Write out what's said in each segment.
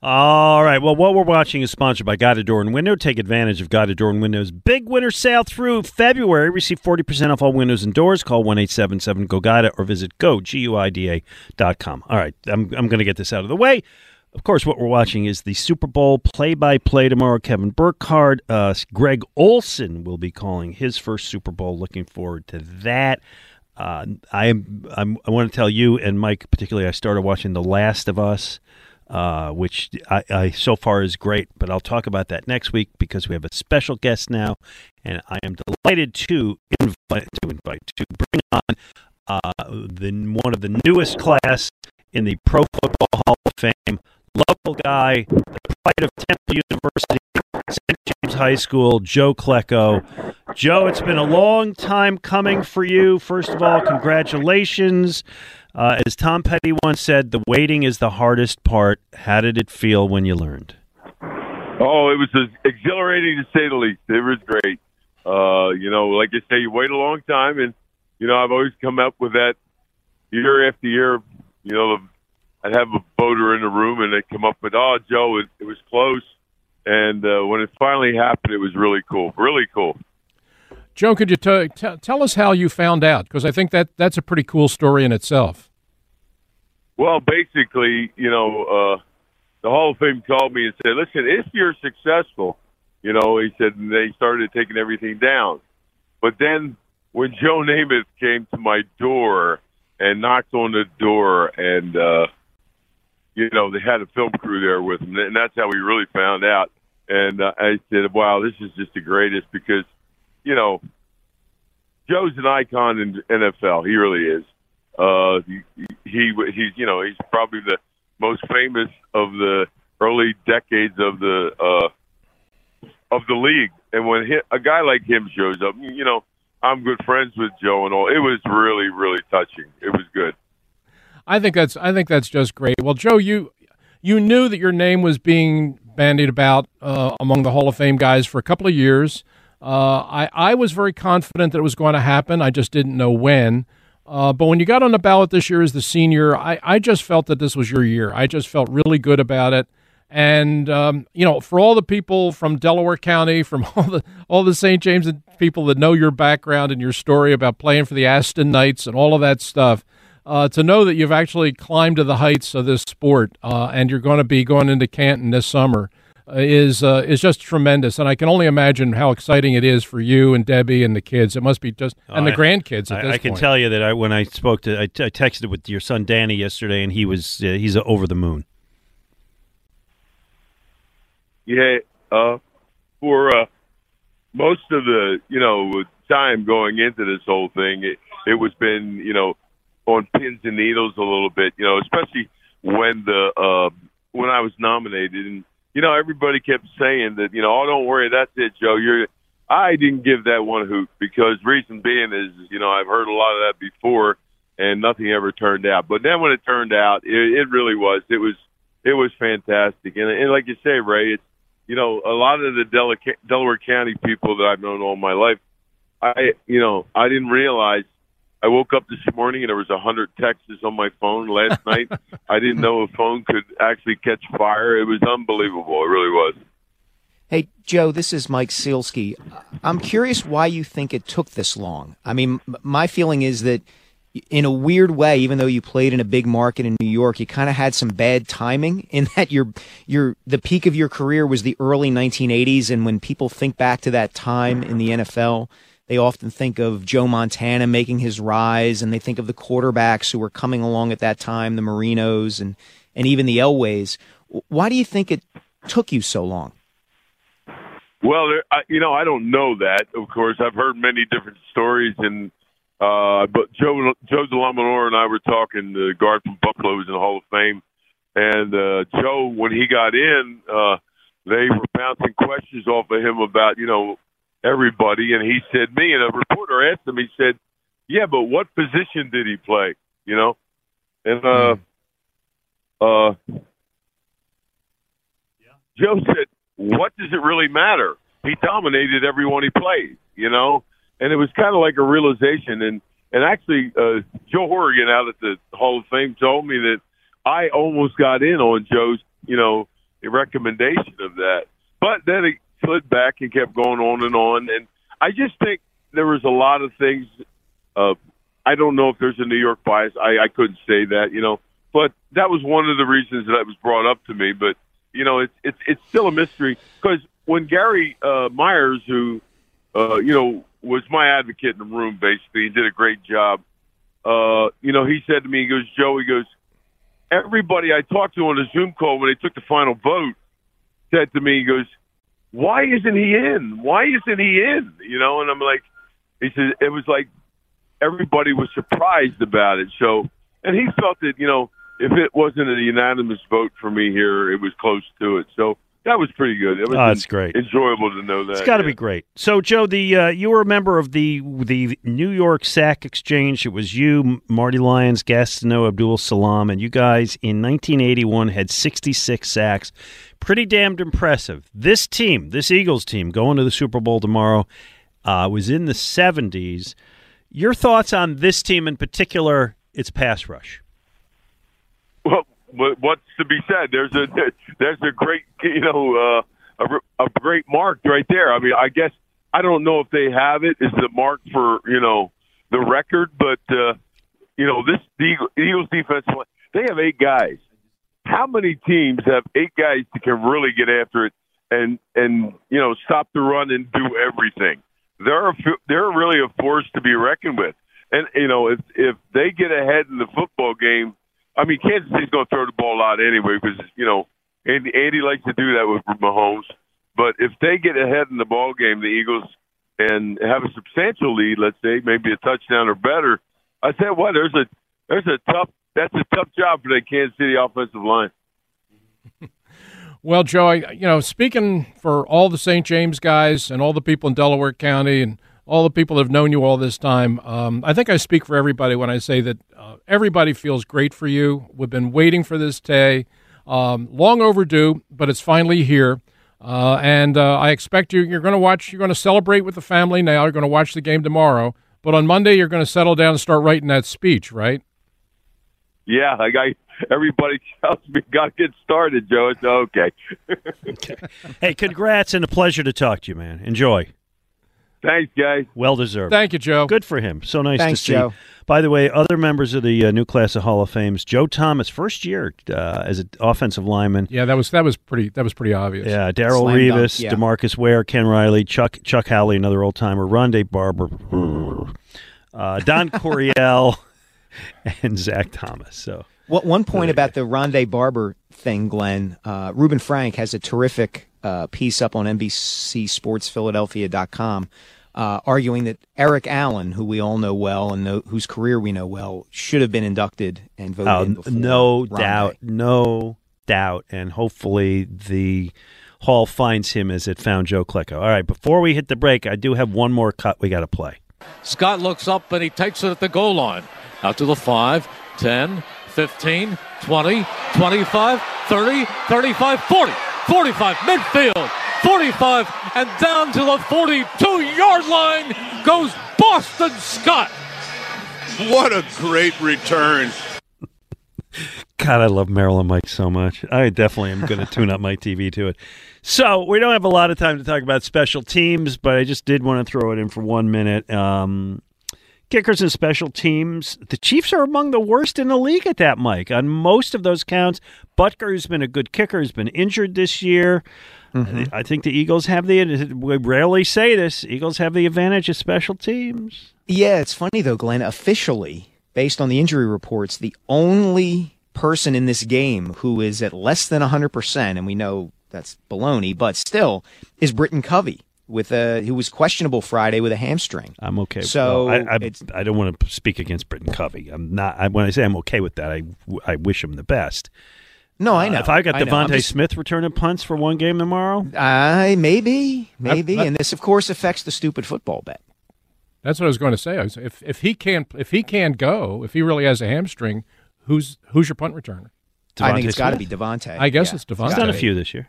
All right. Well, what we're watching is sponsored by Guida Door and Window. Take advantage of Guida Door and Window's big winter sale through February. Receive 40% off all windows and doors. Call 1 877 GO GUIDA or visit goguida.com. All right. I'm, I'm going to get this out of the way. Of course, what we're watching is the Super Bowl play by play tomorrow. Kevin Burkhardt, uh, Greg Olsen will be calling his first Super Bowl. Looking forward to that. Uh, I. I'm, I want to tell you and Mike particularly. I started watching The Last of Us uh, which I, I, so far is great. But I'll talk about that next week because we have a special guest now, and I am delighted to invite to invite to bring on uh, the one of the newest class in the Pro Football Hall of Fame, local guy, the pride of Temple University, St. James High School, Joe Klecko. Joe, it's been a long time coming for you. First of all, congratulations. Uh, as Tom Petty once said, the waiting is the hardest part. How did it feel when you learned? Oh, it was exhilarating to say the least. It was great. Uh, you know, like I say, you wait a long time, and you know, I've always come up with that year after year. You know, I'd have a voter in the room, and they'd come up with, "Oh, Joe, it, it was close." And uh, when it finally happened, it was really cool. Really cool. Joe, could you t- t- tell us how you found out? Because I think that that's a pretty cool story in itself. Well, basically, you know, uh, the Hall of Fame called me and said, "Listen, if you're successful, you know," he said, and they started taking everything down. But then when Joe Namath came to my door and knocked on the door, and uh, you know, they had a film crew there with him, and that's how we really found out. And uh, I said, "Wow, this is just the greatest," because you know, Joe's an icon in NFL. He really is. Uh, he, he he's you know he's probably the most famous of the early decades of the uh, of the league. And when he, a guy like him shows up, you know, I'm good friends with Joe and all. It was really really touching. It was good. I think that's I think that's just great. Well, Joe, you you knew that your name was being bandied about uh, among the Hall of Fame guys for a couple of years. Uh, I, I was very confident that it was going to happen. I just didn't know when. Uh, but when you got on the ballot this year as the senior, I, I just felt that this was your year. I just felt really good about it. And um, you know, for all the people from Delaware County, from all the all the St. James people that know your background and your story about playing for the Aston Knights and all of that stuff, uh, to know that you've actually climbed to the heights of this sport uh, and you're going to be going into Canton this summer is uh, is just tremendous, and I can only imagine how exciting it is for you and Debbie and the kids. It must be just and the grandkids. I, I can tell you that I, when I spoke to, I, t- I texted with your son Danny yesterday, and he was uh, he's over the moon. Yeah, uh, for uh, most of the you know time going into this whole thing, it, it was been you know on pins and needles a little bit, you know, especially when the uh, when I was nominated and you know, everybody kept saying that, you know, oh, don't worry, that's it, Joe. You're. I didn't give that one hoot because reason being is, you know, I've heard a lot of that before, and nothing ever turned out. But then when it turned out, it, it really was. It was. It was fantastic, and, and like you say, Ray, it's you know a lot of the Del- Delaware County people that I've known all my life. I, you know, I didn't realize I woke up this morning and there was a hundred texts on my phone last night. I didn't know a phone could actually catch fire. It was unbelievable. It really was. Hey, Joe, this is Mike Sielski. I'm curious why you think it took this long. I mean, my feeling is that in a weird way, even though you played in a big market in New York, you kind of had some bad timing in that your your the peak of your career was the early 1980s, and when people think back to that time in the NFL, they often think of Joe Montana making his rise, and they think of the quarterbacks who were coming along at that time, the Marinos and and even the Elways. Why do you think it took you so long? Well, you know, I don't know that. Of course, I've heard many different stories, and uh, but Joe Joe DeLamielleure and I were talking. The guard from Buffalo was in the Hall of Fame, and uh, Joe, when he got in, uh, they were bouncing questions off of him about you know everybody, and he said me. And a reporter asked him. He said, "Yeah, but what position did he play?" You know, and uh, uh, yeah. Joe said, "What does it really matter? He dominated everyone he played." You know, and it was kind of like a realization. And and actually, uh, Joe Horrigan out at the Hall of Fame told me that I almost got in on Joe's, you know, recommendation of that. But then slid back and kept going on and on. And I just think there was a lot of things. Uh, I don't know if there's a New York bias. I, I couldn't say that, you know, but that was one of the reasons that was brought up to me. But you know, it's it's it's still a mystery because when Gary uh, Myers, who uh, you know was my advocate in the room. Basically, he did a great job. Uh, you know, he said to me, he goes, Joe, he goes, everybody I talked to on a Zoom call when they took the final vote said to me, he goes, why isn't he in? Why isn't he in? You know, and I'm like, he said it was like everybody was surprised about it. So, and he felt that you know if it wasn't a unanimous vote for me here, it was close to it. So that was pretty good. It was oh, that's great. Enjoyable to know that. It's got to yeah. be great. So, Joe, the uh, you were a member of the the New York Sack Exchange. It was you, Marty Lyons, Gastineau, Abdul Salaam, and you guys in 1981 had 66 sacks. Pretty damned impressive. This team, this Eagles team, going to the Super Bowl tomorrow, uh, was in the 70s. Your thoughts on this team in particular? Its pass rush. Well, what's to be said? There's a there's a great you know uh, a, a great mark right there. I mean, I guess I don't know if they have it as the mark for you know the record, but uh, you know this the Eagles defense they have eight guys. How many teams have eight guys that can really get after it and and you know stop the run and do everything? They're a, they're really a force to be reckoned with. And you know if if they get ahead in the football game I mean, Kansas City's going to throw the ball out anyway because you know Andy, Andy likes to do that with Mahomes. But if they get ahead in the ball game, the Eagles, and have a substantial lead, let's say maybe a touchdown or better, I said, what? There's a there's a tough that's a tough job for the Kansas City offensive line. Well, Joe, you know, speaking for all the St. James guys and all the people in Delaware County and all the people that have known you all this time. Um, I think I speak for everybody when I say that uh, everybody feels great for you. We've been waiting for this day, um, long overdue, but it's finally here. Uh, and uh, I expect you. You're going to watch. You're going to celebrate with the family now. You're going to watch the game tomorrow. But on Monday, you're going to settle down and start writing that speech, right? Yeah, I got everybody tells me got to get started, Joe. It's okay. okay. Hey, congrats and a pleasure to talk to you, man. Enjoy. Thanks, guys. Well deserved. Thank you, Joe. Good for him. So nice Thanks, to see. Joe. By the way, other members of the uh, new class of Hall of Fames: Joe Thomas, first year uh, as an offensive lineman. Yeah, that was that was pretty that was pretty obvious. Yeah, Darrelle Revis, yeah. DeMarcus Ware, Ken Riley, Chuck Chuck Howley, another old timer, Rondé Barber, uh, Don Coryell, and Zach Thomas. So. What, one point about the Rondé Barber thing, Glenn, uh, Reuben Frank has a terrific uh, piece up on NBCSportsPhiladelphia.com uh, arguing that Eric Allen, who we all know well and know, whose career we know well, should have been inducted and voted oh, in before. No Rondé. doubt, no doubt, and hopefully the Hall finds him as it found Joe Klecko. All right, before we hit the break, I do have one more cut we got to play. Scott looks up and he takes it at the goal line. Out to the 5, 10, 15, 20, 25, 30, 35, 40. 45, midfield, 45, and down to the 42 yard line goes Boston Scott. What a great return. God, I love Merrill and Mike so much. I definitely am going to tune up my TV to it. So we don't have a lot of time to talk about special teams, but I just did want to throw it in for one minute. Um, kickers and special teams. The Chiefs are among the worst in the league at that, Mike. On most of those counts, Butker, who's been a good kicker, has been injured this year. Mm-hmm. I think the Eagles have the. We rarely say this. Eagles have the advantage of special teams. Yeah, it's funny though, Glenn. Officially, based on the injury reports, the only person in this game who is at less than 100%, and we know that's baloney, but still, is Britton Covey with a who was questionable Friday with a hamstring. I'm okay. So well, I, I, it's- I don't want to speak against Britton Covey. I'm not. I, when I say I'm okay with that, I, I wish him the best. No, I know. Uh, if I got I know. DeVonta just- Smith returning punts for one game tomorrow, I maybe, maybe, That- that- and this of course affects the stupid football bet. That's what I was going to say. If if he can't if he can't go, if he really has a hamstring, who's who's your punt returner? I think it's got to be DeVonta. I guess Yeah. it's he's DeVonta. done a few this year.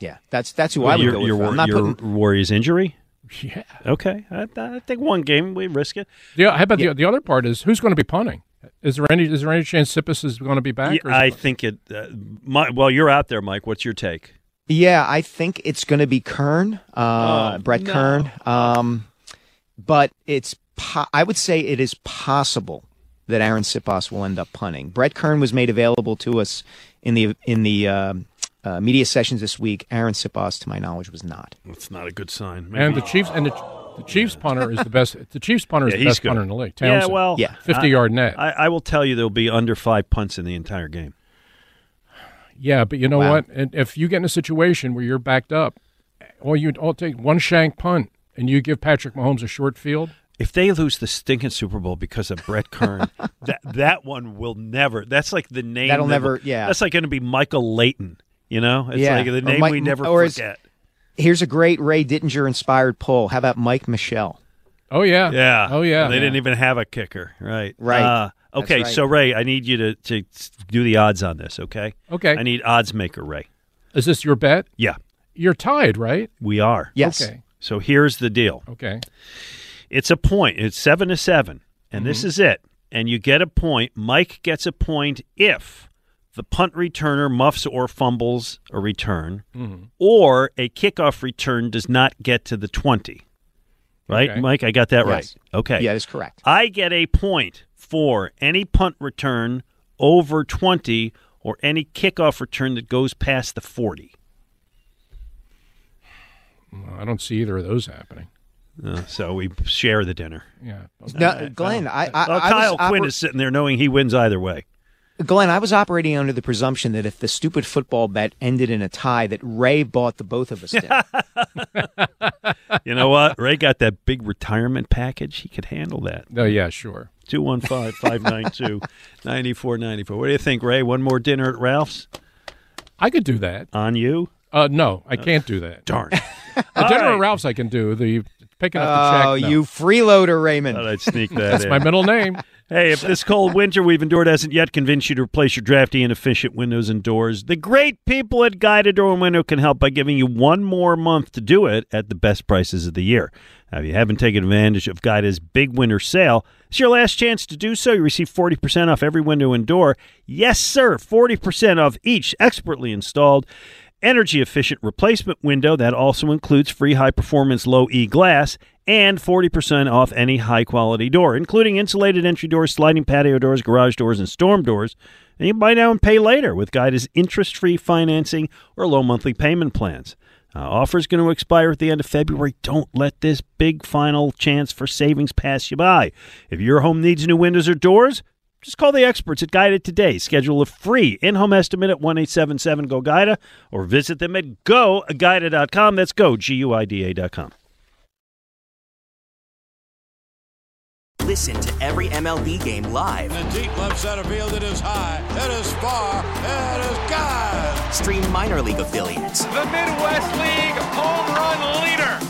Yeah, that's that's who Well, I would your, go with. your. I'm not your putting. Warriors injury. Yeah. Okay, I, I think one game we risk it. Yeah. How about the the other part is who's going to be punting? Is there any is there any chance Siposs is going to be back? Yeah, or I it- think it. Uh, my, well, you're out there, Mike. What's your take? Yeah, I think it's going to be Kern, uh, Oh, Brett no. Kern. Um, but it's po- I would say it is possible that Arryn Siposs will end up punting. Brett Kern was made available to us in the in the um uh, media sessions this week. Arryn Siposs, to my knowledge, was not. That's not a good sign. and the Chiefs and the, the Chiefs punter is the best. The Chiefs punter is Yeah, the best good. punter in the league. yeah, well, Yeah. 50 yard net. I, I will tell you there'll be under five punts in the entire game. yeah, but you know Wow. what? And if you get in a situation where you're backed up, or you all take one shank punt and you give Patrick Mahomes a short field, If they lose the stinking Super Bowl because of Brett Kern, that that one will never. That's like the name. That'll that never- will- yeah. That's like going to be Michael Layton. You know, it's Yeah. like the name Mike- we never forget. Here's a great Ray Didinger inspired poll. How about Mike Michel? oh yeah, Yeah. oh yeah, They didn't even have a kicker. Right. Right. Uh, okay. right. So Ray, I need you to to do the odds on this. Okay. Okay. I need odds maker Ray. Is this your bet? Yeah, You're tied, right? we are. Yes. Okay. So here's the deal. Okay. It's a point. It's seven to seven, and this Mm-hmm. is it. And you get a point. Mike gets a point if the punt returner muffs or fumbles a return, Mm-hmm. or a kickoff return does not get to the twenty. Right, Okay. Mike? I got that right. Okay. Yeah, that is correct. I get a point for any punt return over 20 or any kickoff return that goes past the 40. I don't see either of those happening. Uh, so we share the dinner. Yeah. No, Glenn, I, I, Well, I Kyle was Quinn oper- is sitting there knowing he wins either way. Glenn, I was operating under the presumption that if the stupid football bet ended in a tie, that Ray bought the both of us dinner. You know what? Ray got that big retirement package. He could handle that. Oh yeah, sure. 215 592 9494. What do you think, Ray? One more dinner at Ralph's I could do that. on you? Uh, no, I can't do that. Darn. The dinner right. at Ralph's I can do. The picking up the check. oh, no. you freeloader, Raymond. Thought I'd sneak that That's in. my middle name. Hey, if this cold winter we've endured hasn't yet convinced you to replace your drafty, inefficient windows and doors, the great people at Guida Door and Window can help by giving you one more month to do it at the best prices of the year. Now, if you haven't taken advantage of Guida's big winter sale, it's your last chance to do so. You receive 40% off every window and door. Yes, sir, 40% off each expertly installed energy efficient replacement window that also includes free high performance low E glass and 40% off any high quality door, including insulated entry doors, sliding patio doors, garage doors, and storm doors. And you buy now and pay later with Guida's interest free financing or low monthly payment plans. Uh, offer is going to expire at the end of February. Don't let this big final chance for savings pass you by. If your home needs new windows or doors, just call the experts at Guida today. Schedule a free in-home estimate at 1-877-GO-GUIDA or visit them at goguida.com. That's go, G-U-I-D-A.com. Listen to every MLB game live. In the deep left center field, it is high, it is far, it is God. Stream minor league affiliates The Midwest League home run leader.